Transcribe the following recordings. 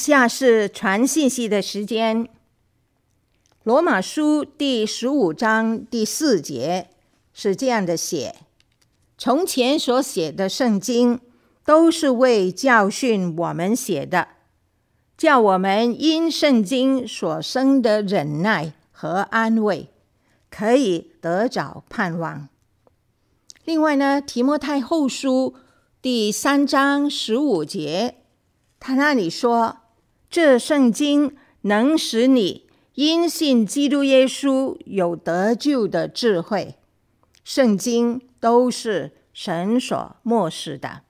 下是传信息的时间。罗马书第十五章第四节是这样的写：从前所写的圣经，都是为教训我们写的，叫我们因圣经所生的忍耐和安慰，可以得着盼望。另外呢，提摩太后书第三章十五节，他那里说：“这圣经能使你因信基督耶稣有得救的智慧。”圣经都是神所默示的。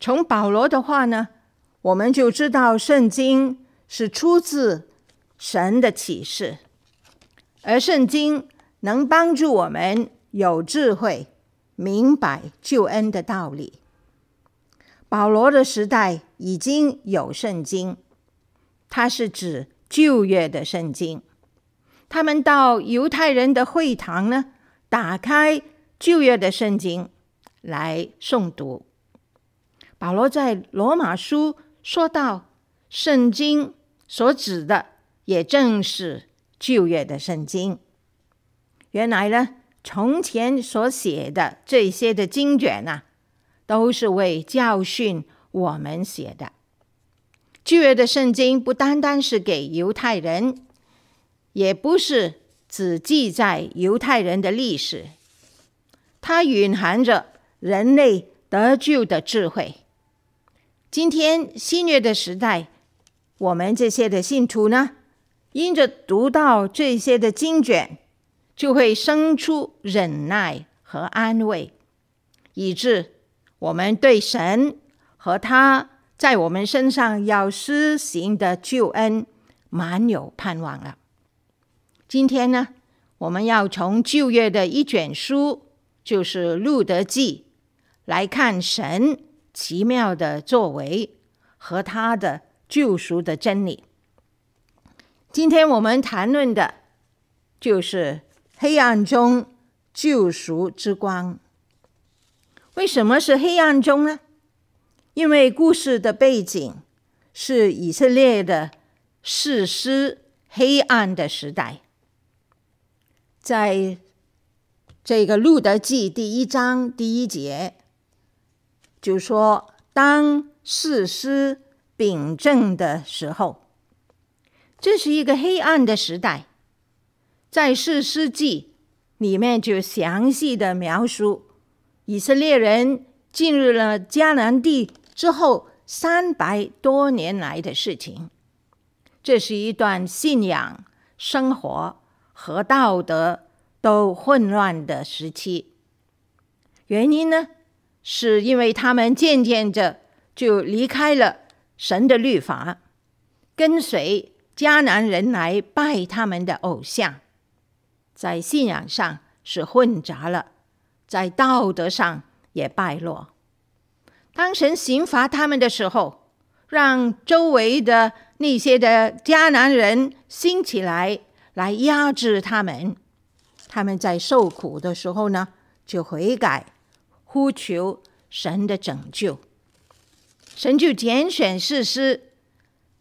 从保罗的话呢，我们就知道圣经是出自神的启示，而圣经能帮助我们。有智慧，明白救恩的道理。保罗的时代已经有圣经，它是指旧约的圣经。他们到犹太人的会堂呢，打开旧约的圣经来诵读。保罗在罗马书说到，圣经所指的也正是旧约的圣经。原来呢，从前所写的这些的经卷啊，都是为教训我们写的。旧约的圣经不单单是给犹太人，也不是只记载犹太人的历史，它蕴含着人类得救的智慧。今天新约的时代，我们这些的信徒呢，因着读到这些的经卷。就会生出忍耐和安慰，以致我们对神和他在我们身上要施行的救恩满有盼望了。今天呢，我们要从旧约的一卷书，就是《路得记》，来看神奇妙的作为和他的救赎的真理。今天我们谈论的，就是。黑暗中救赎之光。为什么是黑暗中呢？因为故事的背景是以色列的士师黑暗的时代。在这个《路得记》第一章第一节，就说：“当士师秉政的时候，这是一个黑暗的时代。”在士师记里面就详细的描述以色列人进入了迦南地之后三百多年来的事情。这是一段信仰、生活和道德都混乱的时期。原因呢，是因为他们渐渐着就离开了神的律法，跟随迦南人来拜他们的偶像。在信仰上是混杂了，在道德上也败落。当神刑罚他们的时候，让周围的那些的迦南人兴起来，来压制他们。他们在受苦的时候呢，就悔改，呼求神的拯救。神就拣选士师，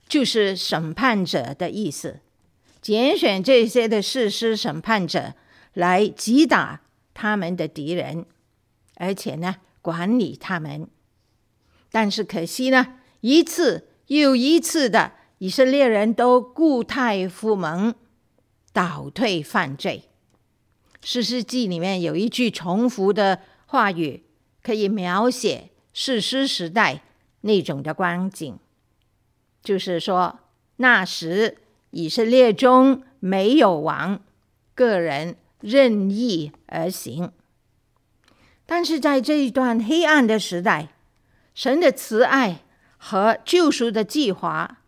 就是审判者的意思。拣选这些的士师审判者来击打他们的敌人，而且呢，管理他们。但是可惜呢，一次又一次的以色列人都故态复萌，倒退犯罪。士师记里面有一句重复的话语，可以描写士师时代那种的光景，就是说那时。以色列中没有王，个人任意而行。但是在这一段黑暗的时代，神的慈爱和救赎的计划，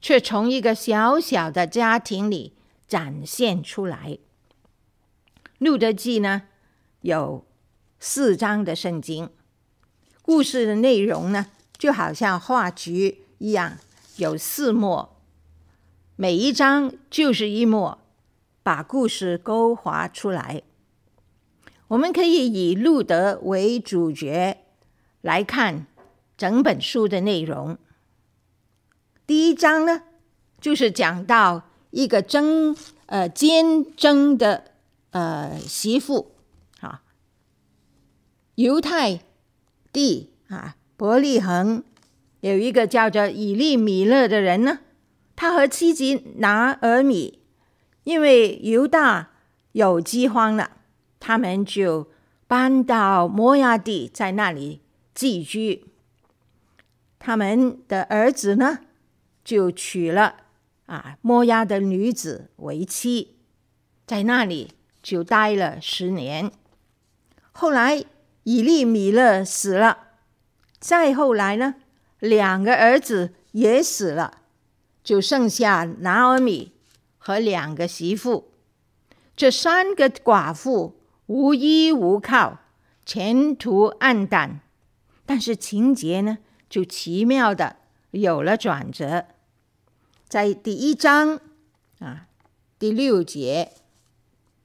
却从一个小小的家庭里展现出来。路得记呢，有四章的圣经，故事的内容呢，就好像画菊一样，有四幕。每一章就是一幕，把故事勾画出来。我们可以以路德为主角来看整本书的内容。第一章呢，就是讲到一个争呃坚贞的呃媳妇啊，犹太地啊伯利恒有一个叫做以利米勒的人呢，他和妻子拿尔米，因为犹大有饥荒了，他们就搬到摩押地，在那里寄居。他们的儿子呢，就娶了啊摩押的女子为妻，在那里就待了十年。后来以利米勒死了，再后来呢，两个儿子也死了，就剩下拿俄米和两个媳妇。这三个寡妇无依无靠，前途黯淡，但是情节呢，就奇妙的有了转折，在第一章啊第六节，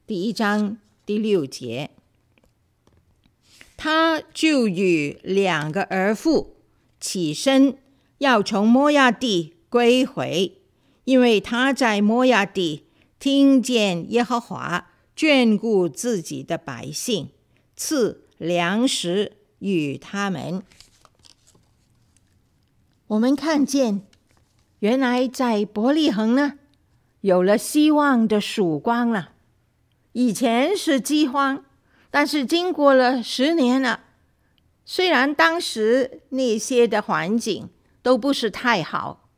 第一章第六节，他就与两个儿妇起身，要从摩押地归回，因为他在摩押地听见耶和华眷顾自己的百姓，赐粮食与他们。我们看见，原来在伯利恒呢，有了希望的曙光了。以前是饥荒，但是经过了十年了，虽然当时那些的环境都不是太好，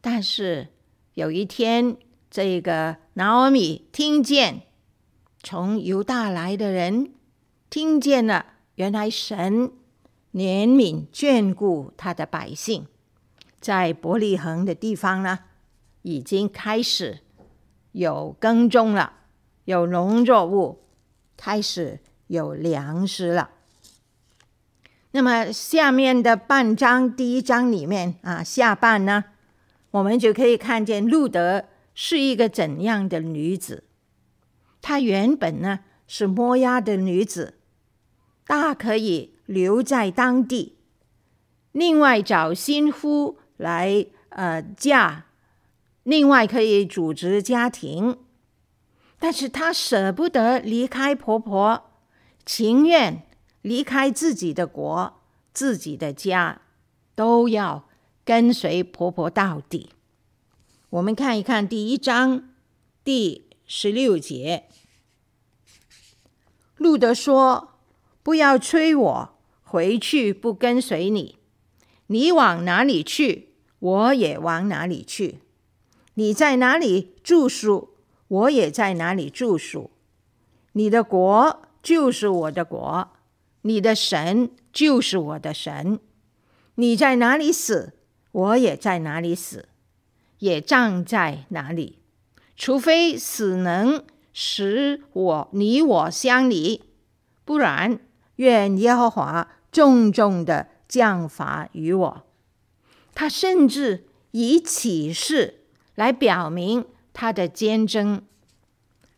但是有一天，这个拿俄米听见从犹大来的人听见了，原来神怜悯眷顾他的百姓。在伯利恒的地方呢，已经开始有耕种了，有农作物，开始有粮食了。那么下面的半章，第一章里面啊，下半呢，我们就可以看见路德是一个怎样的女子。她原本呢是摩押的女子，大可以留在当地，另外找新夫。来，呃，嫁，另外可以组织家庭，但是她舍不得离开婆婆，情愿离开自己的国、自己的家，都要跟随婆婆到底。我们看一看第一章第十六节，路德说：“不要催我回去，不跟随你。”你往哪里去，我也往哪里去；你在哪里住宿，我也在哪里住宿。你的国就是我的国，你的神就是我的神。你在哪里死，我也在哪里死，也葬在哪里。除非死能使我你我相离，不然愿耶和华重重的。降罚于我，他甚至以启示来表明他的坚贞。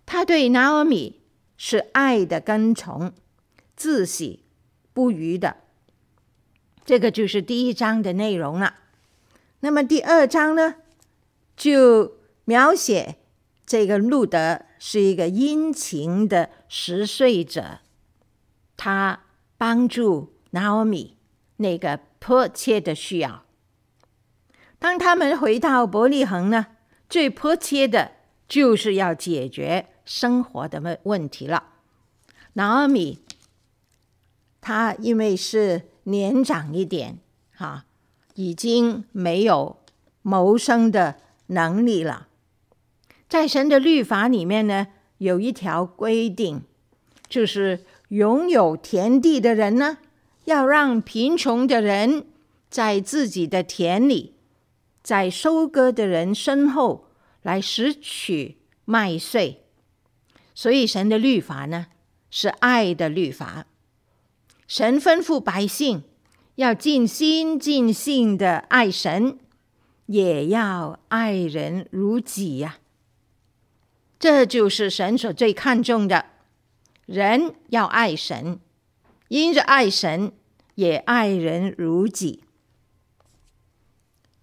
他对拿俄米是爱的跟从，自喜不渝的。这个就是第一章的内容了。那么第二章呢，就描写这个路德是一个殷勤的拾穗者，他帮助拿俄米。那个迫切的需要。当他们回到伯利恒呢，最迫切的就是要解决生活的问问题了。拿俄米，他因为是年长一点，哈、已经没有谋生的能力了。在神的律法里面呢，有一条规定，就是拥有田地的人呢。要让贫穷的人在自己的田里，在收割的人身后来拾取麦穗。所以神的律法呢，是爱的律法。神吩咐百姓要尽心尽性的爱神，也要爱人如己呀。这就是神所最看重的，人要爱神。因着爱神，也爱人如己。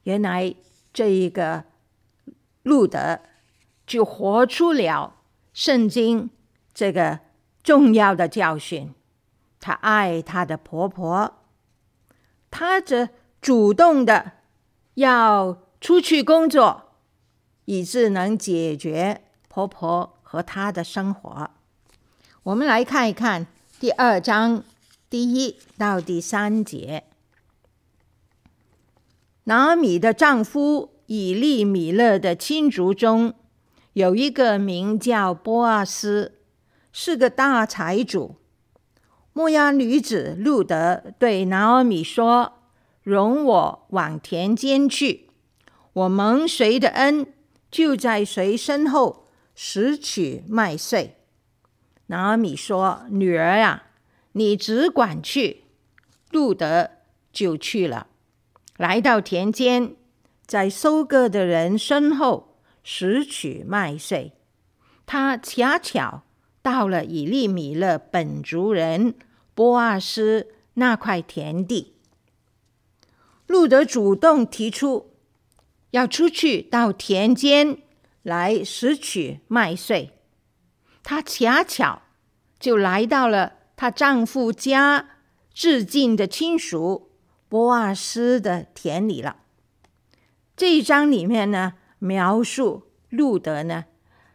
原来这一个路德就活出了圣经这个重要的教训。她爱她的婆婆，她则主动的要出去工作，以致能解决婆婆和她的生活。我们来看一看第二章第一到第三节。拿米的丈夫以利米勒的亲族中，有一个名叫波阿斯，是个大财主。牧羊女子路德对拿俄米说：“容我往田间去，我蒙谁的恩，就在谁身后拾取麦穗。”拿俄米说：“女儿啊，你只管去。”路德就去了。来到田间，在收割的人身后拾取麦穗。他恰巧到了以利米勒本族人波阿斯那块田地。路德主动提出要出去到田间来拾取麦穗。她恰巧就来到了她丈夫家至近的亲属。波阿斯的田里了。这一章里面呢，描述路德呢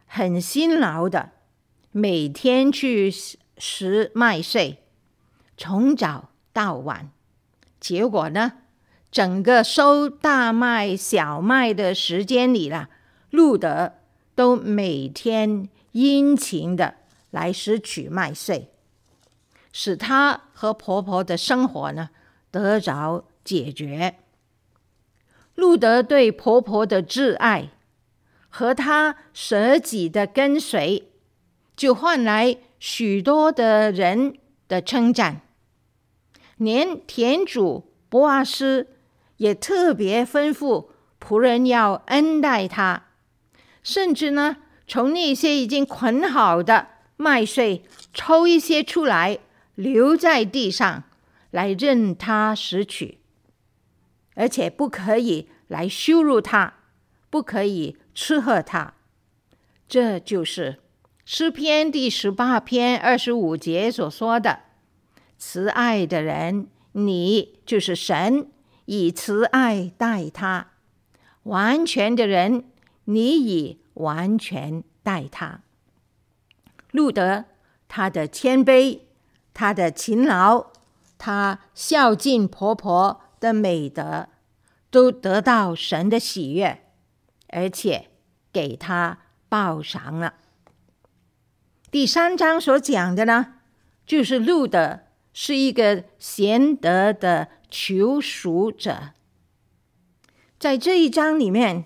很辛劳的，每天去拾麦穗，从早到晚。结果呢，整个收大麦、小麦的时间里了，路德都每天殷勤的来拾取麦穗，使她和婆婆的生活呢，得着解决。路德对婆婆的挚爱和她舍己的跟随，就换来许多的人的称赞。连田主博阿斯也特别吩咐仆人要恩待他，甚至呢，从那些已经捆好的麦穗抽一些出来，留在地上。来任他拾取，而且不可以来羞辱他，不可以吃喝他。这就是诗篇第十八篇二十五节所说的：“慈爱的人，你就是神，以慈爱待他；完全的人，你以完全待他。”路得他的谦卑，他的勤劳。他孝敬婆婆的美德，都得到神的喜悦，而且给他报赏了。第三章所讲的呢，就是路德是一个贤德的求赎者。在这一章里面，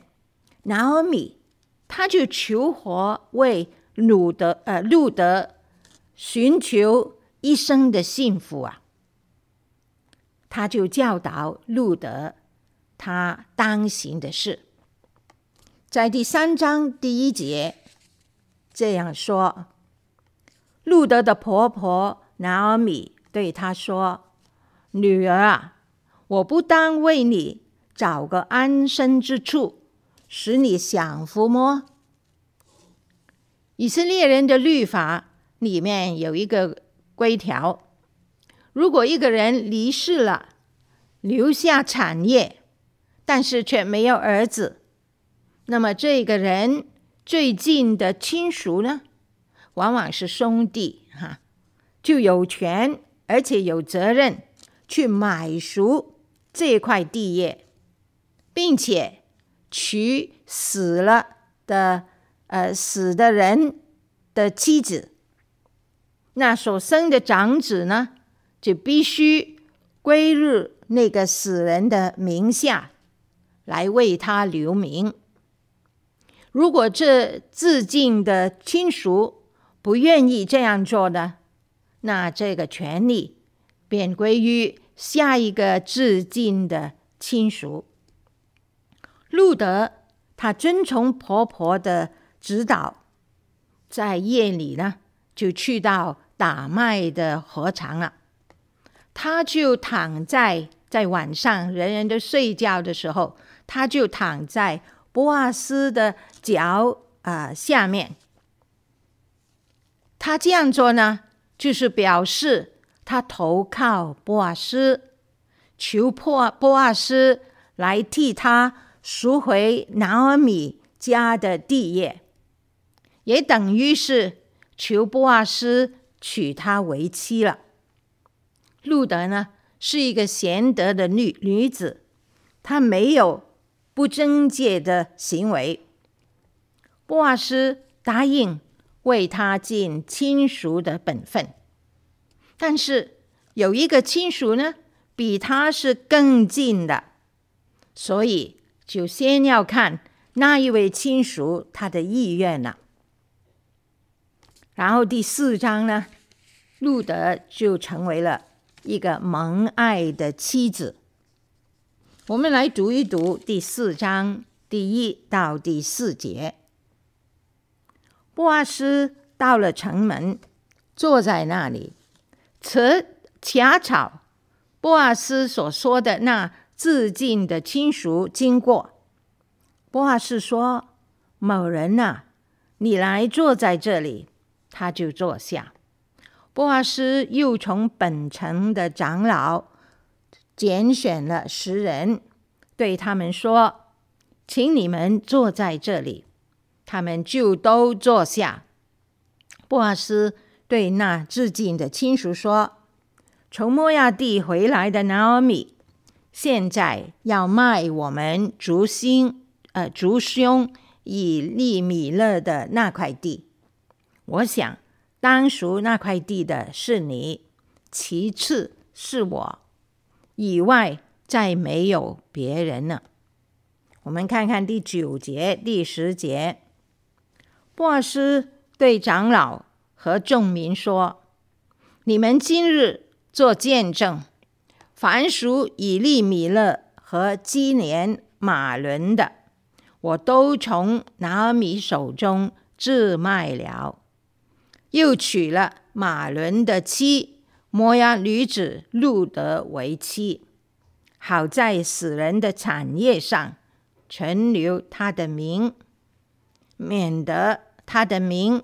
拿俄米他就求活为路德呃路德寻求一生的幸福啊。他就教导路德他当行的事，在第三章第一节这样说：路德的婆婆拿尔米对他说：“女儿啊，我不单为你找个安身之处，使你享福么？”以色列人的律法里面有一个规条。如果一个人离世了，留下产业，但是却没有儿子，那么这个人最近的亲属呢，往往是兄弟哈，就有权而且有责任去买赎这块地业，并且娶死了的呃死的人的妻子，那所生的长子呢，就必须归入那个死人的名下，来为他留名。如果这自尽的亲属不愿意这样做呢，那这个权利便归于下一个至近的亲属。路德他遵从婆婆的指导，在夜里呢，就去到打麦的禾场了。他就躺在在晚上人人都睡觉的时候，他就躺在波阿斯的脚啊、下面。他这样做呢，就是表示他投靠波阿斯，求波波阿斯来替他赎回拿俄米家的地业，也等于是求波阿斯娶她为妻了。路德呢，是一个贤德的女女子，她没有不贞洁的行为。波阿斯答应为他尽亲属的本分，但是有一个亲属呢，比他是更近的，所以就先要看那一位亲属他的意愿了。然后第四章呢，路德就成为了一个蒙爱的妻子。我们来读一读第四章第一到第四节。波阿斯到了城门，坐在那里，此恰巧波阿斯所说的那自尽的亲属经过。波阿斯说：“某人呐，你来坐在这里。”他就坐下。波阿斯又从本城的长老拣选了十人，对他们说：“请你们坐在这里。”他们就都坐下。波阿斯对那致敬的亲属说：“从摩押地回来的拿俄米，现在要卖我们族心呃族兄以利米勒的那块地。我想。”当属那块地的是你，其次是我，以外再没有别人了。我们看看第九节、第十节。波斯对长老和众民说：“你们今日做见证，凡属以利米勒和基连马伦的，我都从拿俄米手中置卖了。”又娶了马伦的妻摩押女子路得为妻，好在死人的产业上存留他的名，免得他的名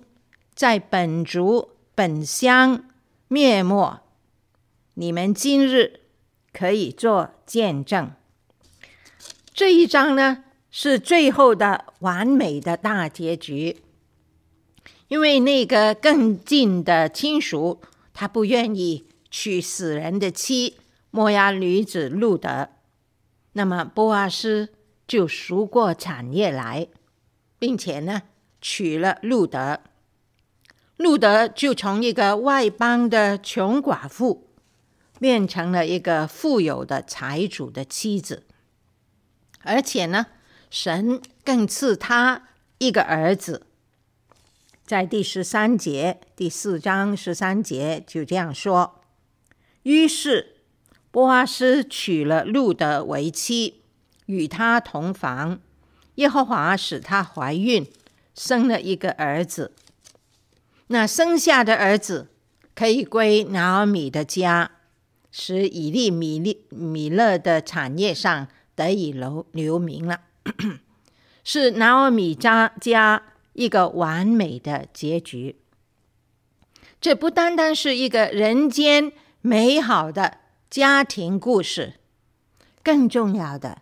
在本族本乡灭没。你们今日可以做见证。这一章呢，是最后的完美的大结局。因为那个更近的亲属，他不愿意娶死人的妻摩押女子路得，那么波阿斯就赎过产业来，并且呢娶了路德，路德就从一个外邦的穷寡妇，变成了一个富有的财主的妻子，而且呢，神更赐他一个儿子。在第十三节，第四章十三节就这样说：于是波阿斯娶了路德为妻，与她同房。耶和华使她怀孕，生了一个儿子。那生下的儿子可以归拿俄米的家，使以利米利米勒的产业上得以留留名了，是拿俄米家家。一个完美的结局。这不单单是一个人间美好的家庭故事，更重要的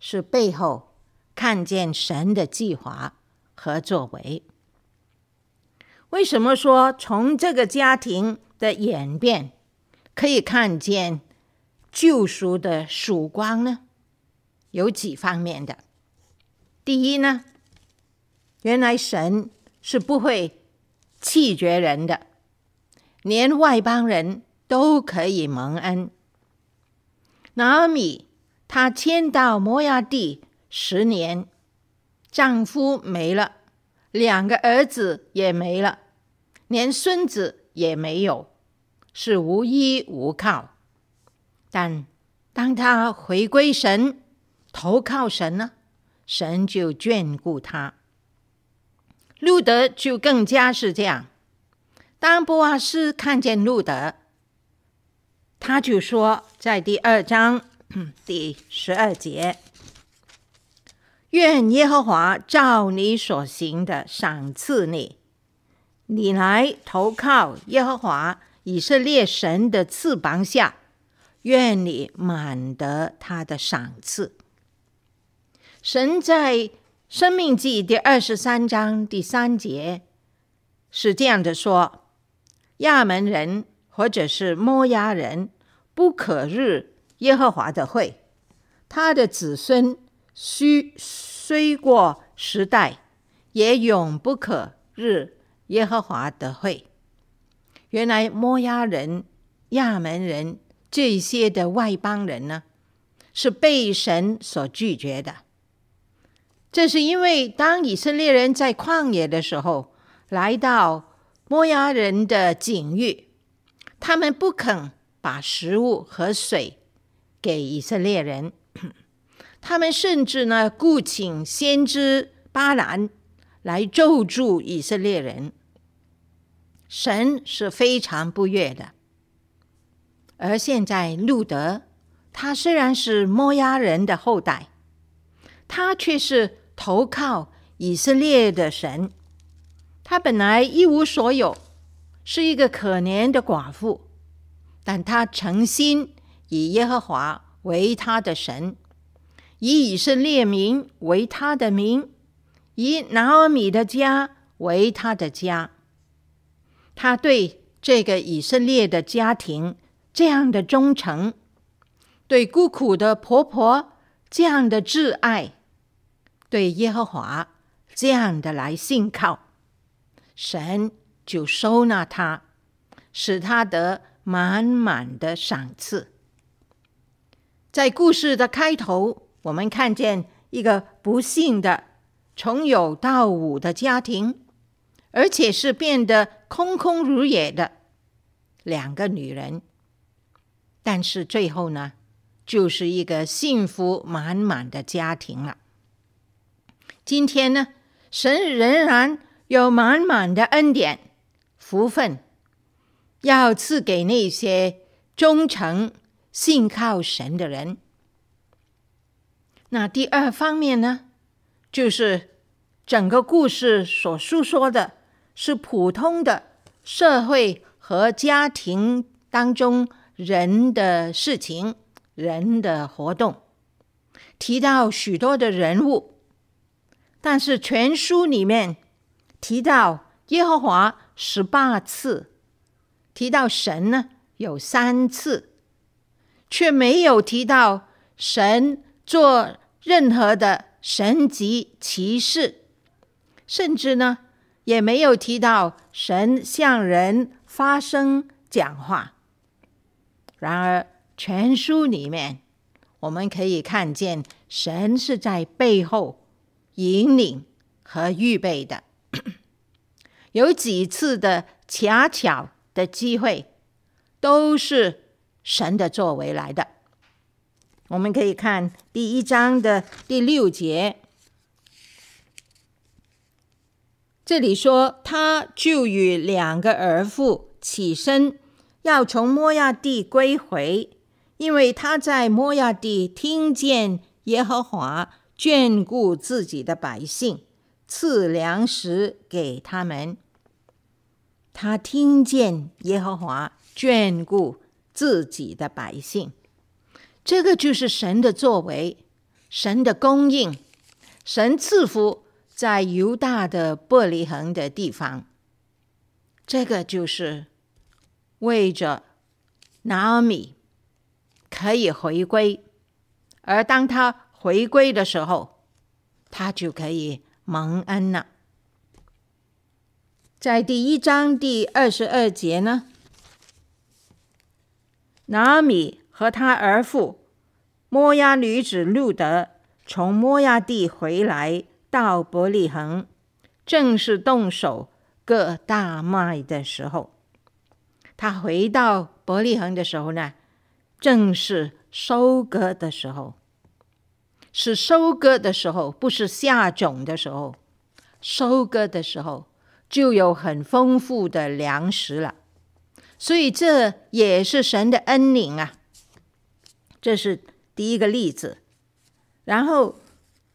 是背后看见神的计划和作为。为什么说从这个家庭的演变可以看见救赎的曙光呢？有几方面的。第一呢，原来神是不会弃绝人的，连外邦人都可以蒙恩。拿俄米他迁到摩押地十年，丈夫没了，两个儿子也没了，连孙子也没有，是无依无靠。但当她回归神，投靠神呢，神就眷顾她。路德就更加是这样。当波阿斯看见路德，他就说，在第二章第十二节。愿耶和华照你所行的赏赐你，你来投靠耶和华以色列神的翅膀下，愿你满得他的赏赐。神在《生命记》第二十三章第三节是这样的说：“亚门人或者是摩押人不可日耶和华的会，他的子孙。”须虽过时代，也永不可日耶和华的会。原来摩押人、亚扪人这些的外邦人呢，是被神所拒绝的。这是因为当以色列人在旷野的时候，来到摩押人的境遇，他们不肯把食物和水给以色列人。他们甚至呢，雇请先知巴兰来咒诅以色列人。神是非常不悦的。而现在路得，他虽然是摩押人的后代，他却是投靠以色列的神。他本来一无所有，是一个可怜的寡妇，但他诚心以耶和华为他的神。以以色列民为他的名，以拿阿米的家为他的家。他对这个以色列的家庭这样的忠诚，对孤苦的婆婆这样的挚爱，对耶和华这样的来信靠，神就收纳他，使他得满满的赏赐。在故事的开头。我们看见一个不幸的从有到无的家庭，而且是变得空空如也的两个女人，但是最后呢，就是一个幸福满满的家庭了。今天呢，神仍然有满满的恩典、福分，要赐给那些忠诚信靠神的人。那第二方面呢，就是整个故事所述说的是普通的社会和家庭当中人的事情、人的活动，提到许多的人物，但是全书里面提到耶和华十八次，提到神呢有三次，却没有提到神做。任何的神迹奇事，甚至呢也没有提到神向人发声讲话。然而，全书里面我们可以看见神是在背后引领和预备的。有几次的恰巧的机会，都是神的作为来的。我们可以看第一章的第六节，这里说，他就与两个儿妇起身，要从摩押地归回，因为他在摩押地听见耶和华眷顾自己的百姓，赐粮食给他们。他听见耶和华眷顾自己的百姓。这个就是神的作为，神的供应，神赐福在犹大的伯利恒的地方。这个就是为着拿俄米可以回归，而当他回归的时候，他就可以蒙恩了。在第一章第二十二节呢，拿俄米。和他儿妇摩押女子路得从摩押地回来，到伯利恒，正是动手割大麦的时候。他回到伯利恒的时候呢，正是收割的时候。是收割的时候，不是下种的时候。收割的时候就有很丰富的粮食了，所以这也是神的恩领啊。这是第一个例子。然后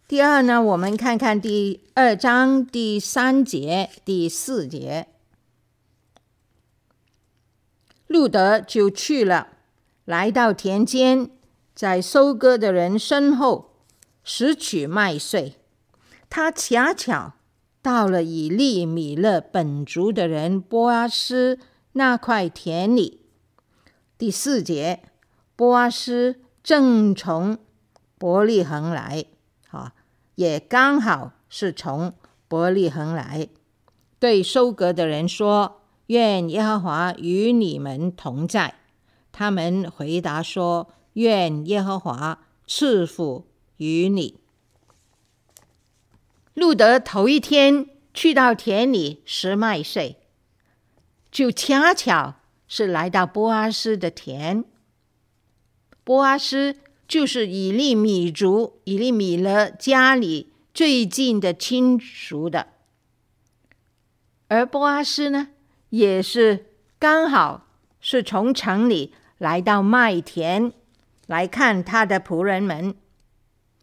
第二呢，我们看看第二章第三节、第四节。路德就去了，来到田间，在收割的人身后拾取麦穗。他恰巧到了以利米勒本族的人波阿斯那块田里。第四节，波阿斯正从伯利恒来，啊，也刚好是从伯利恒来，对收割的人说。愿耶和华与你们同在。他们回答说：“愿耶和华赐福于你。”路得头一天去到田里拾麦穗，就恰巧是来到波阿斯的田。波阿斯就是以利米族以利米勒家里最近的亲属的，而波阿斯呢，也是刚好是从城里来到麦田来看他的仆人们，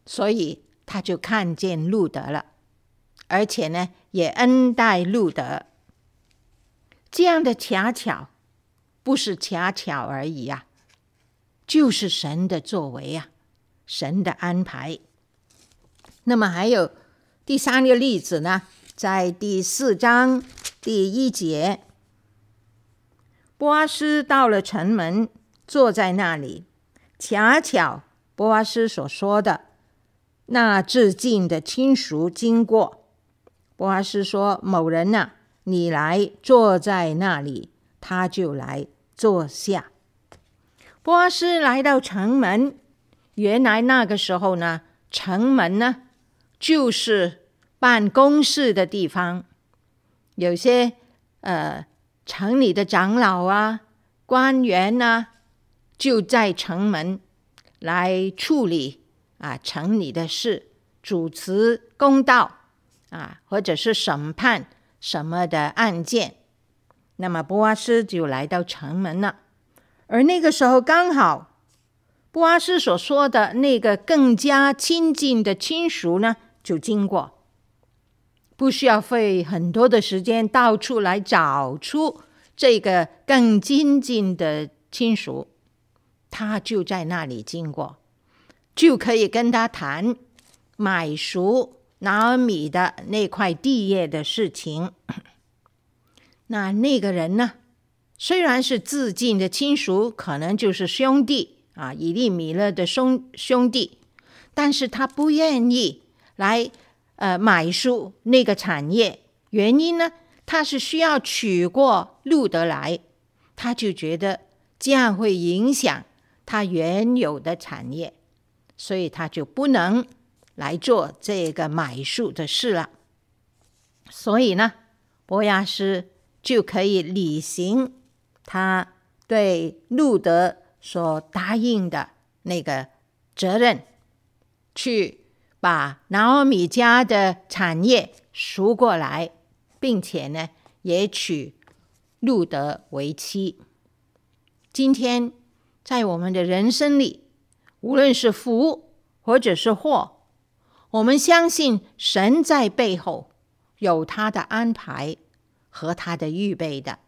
所以他就看见路德了，而且呢也恩待路德。这样的恰巧不是恰巧而已呀、啊，就是神的作为啊，神的安排。那么还有第三个例子呢，在第四章第一节。波阿斯到了城门，坐在那里。恰巧波阿斯所说的那致敬的亲属经过，波阿斯说：“某人呐、你来坐在那里。”他就来坐下。波阿斯来到城门，原来那个时候呢，城门呢就是办公室的地方，有些呃。城里的长老啊、官员啊，就在城门来处理啊城里的事，主持公道啊，或者是审判什么的案件。那么波阿斯就来到城门了，而那个时候刚好，布阿斯所说的那个更加亲近的亲属呢，就经过。不需要费很多的时间到处来找出这个更亲近的亲属，他就在那里经过，就可以跟他谈买赎拿俄米的那块地业的事情。那那个人呢，虽然是自尽的亲属，可能就是兄弟啊，以利米勒的兄兄弟，但是他不愿意来。呃，买书那个产业，原因呢，他是需要娶过路德来，他就觉得这样会影响他原有的产业，所以他就不能来做这个买书的事了。所以呢，波阿斯就可以履行他对路德所答应的那个责任，去。把拿俄米家的产业赎过来，并且呢，也娶路德为妻。今天在我们的人生里，无论是福或者是祸，我们相信神在背后有他的安排和他的预备的，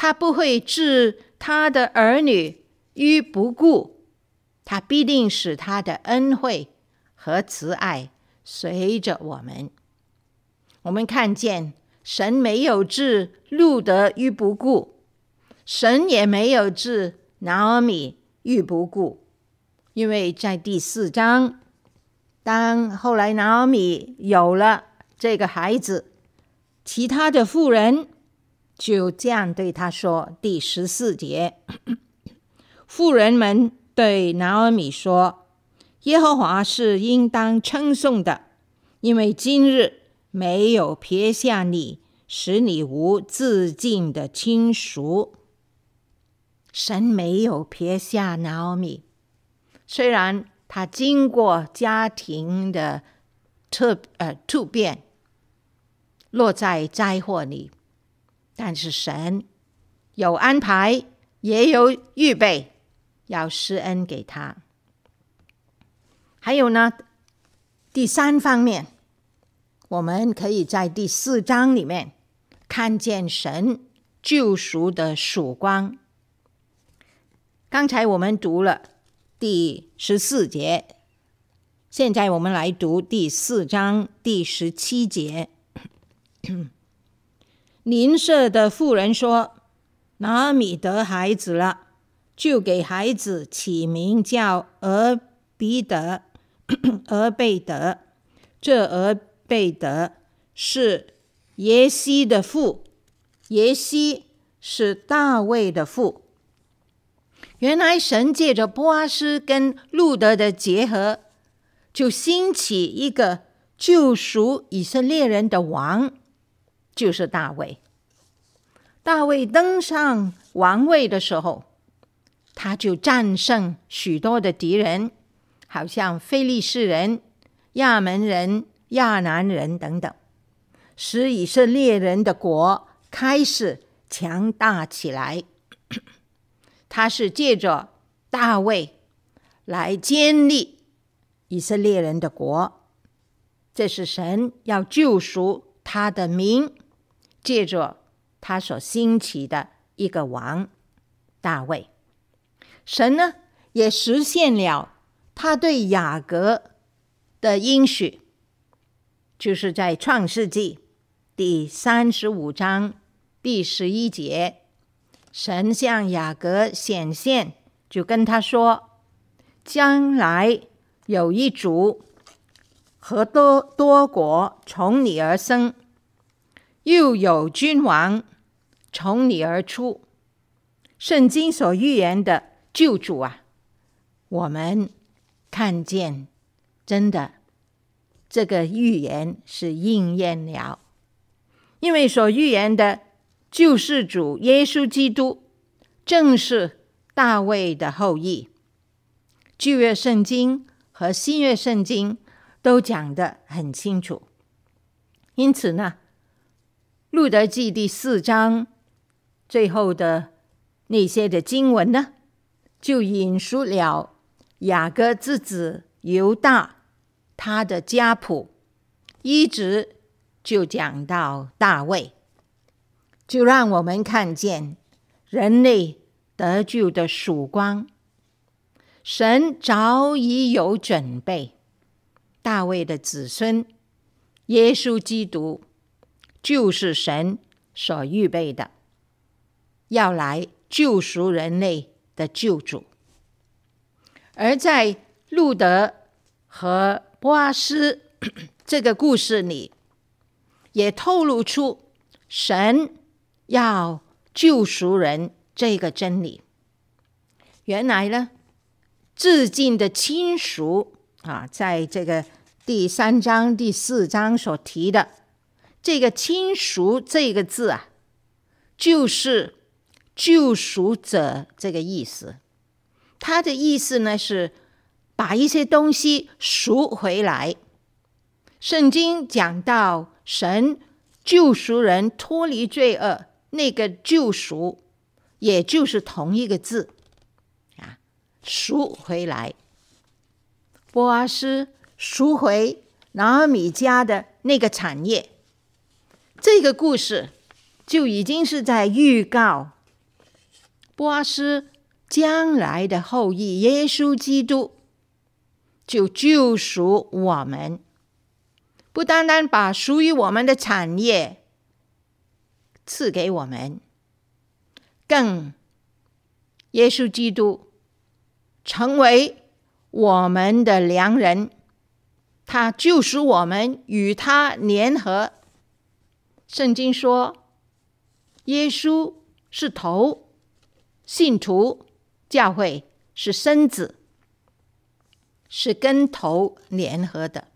他不会置他的儿女于不顾，他必定使他的恩惠。和慈爱随着我们，我们看见神没有置路德于不顾，神也没有置拿俄米于不顾，因为在第四章，当后来拿俄米有了这个孩子，其他的妇人就这样对他说：第十四节，妇人们对拿俄米说。耶和华是应当称颂的，因为今日没有撇下你，使你无自尽的亲属。神没有撇下拿俄米，虽然他经过家庭的特呃突变，落在灾祸里，但是神有安排，也有预备，要施恩给他。还有呢，第三方面，我们可以在第四章里面看见神救赎的曙光。刚才我们读了第十四节，现在我们来读第四章第十七节。邻舍的妇人说：“拿米得孩子了，就给孩子起名叫俄比德。”俄贝德，这俄贝德是耶西的父，耶西是大卫的父。原来神借着波阿斯跟路德的结合，就兴起一个救赎以色列人的王，就是大卫。大卫登上王位的时候，他就战胜许多的敌人。好像非利士人、亚门人、亚南人等等，使以色列人的国开始强大起来。他是借着大卫来建立以色列人的国，这是神要救赎他的名，借着他所兴起的一个王大卫。神呢，也实现了。他对雅各的应许，就是在创世纪第三十五章第十一节，神向雅各显现，就跟他说：“将来有一族和多多国从你而生，又有君王从你而出。”圣经所预言的救主啊，我们。看见，真的，这个预言是应验了，因为所预言的救世主耶稣基督，正是大卫的后裔。旧约圣经和新约圣经都讲得很清楚，因此呢，路德记第四章最后的那些的经文呢，就引述了。雅各之子犹大，他的家谱一直就讲到大卫，就让我们看见人类得救的曙光。神早已有准备，大卫的子孙耶稣基督就是神所预备的，要来救赎人类的救主。而在路德和波阿斯 这个故事里，也透露出神要救赎人这个真理。原来呢，至近的亲属啊，在这个第三章、第四章所提的这个亲属这个字啊，就是救赎者这个意思。他的意思呢，是把一些东西赎回来。圣经讲到神救赎人脱离罪恶，那个救赎也就是同一个字啊，赎回来。波阿斯赎回拿俄米家的那个产业，这个故事就已经是在预告波阿斯。将来的后裔耶稣基督就救赎我们，不单单把属于我们的产业赐给我们，更耶稣基督成为我们的良人，他救赎我们与他联合。圣经说，耶稣是头，信徒。教会是身子，是跟头联合的。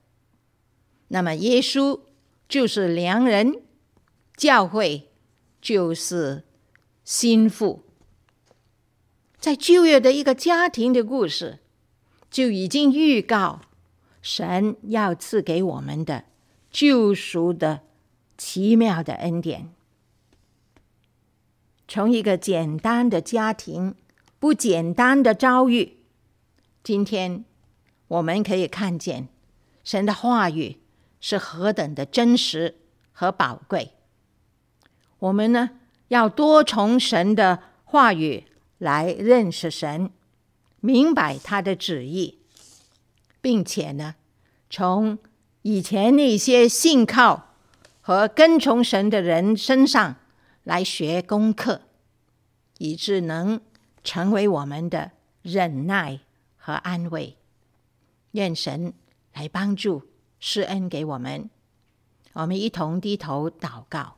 那么耶稣就是良人，教会就是心腹。在旧约的一个家庭的故事，就已经预告神要赐给我们的救赎的奇妙的恩典。从一个简单的家庭。不简单的遭遇，今天我们可以看见神的话语是何等的真实和宝贵。我们呢，要多从神的话语来认识神，明白他的旨意，并且呢，从以前那些信靠和跟从神的人身上来学功课，以致能成为我们的忍耐和安慰。愿神来帮助，施恩给我们。我们一同低头祷告。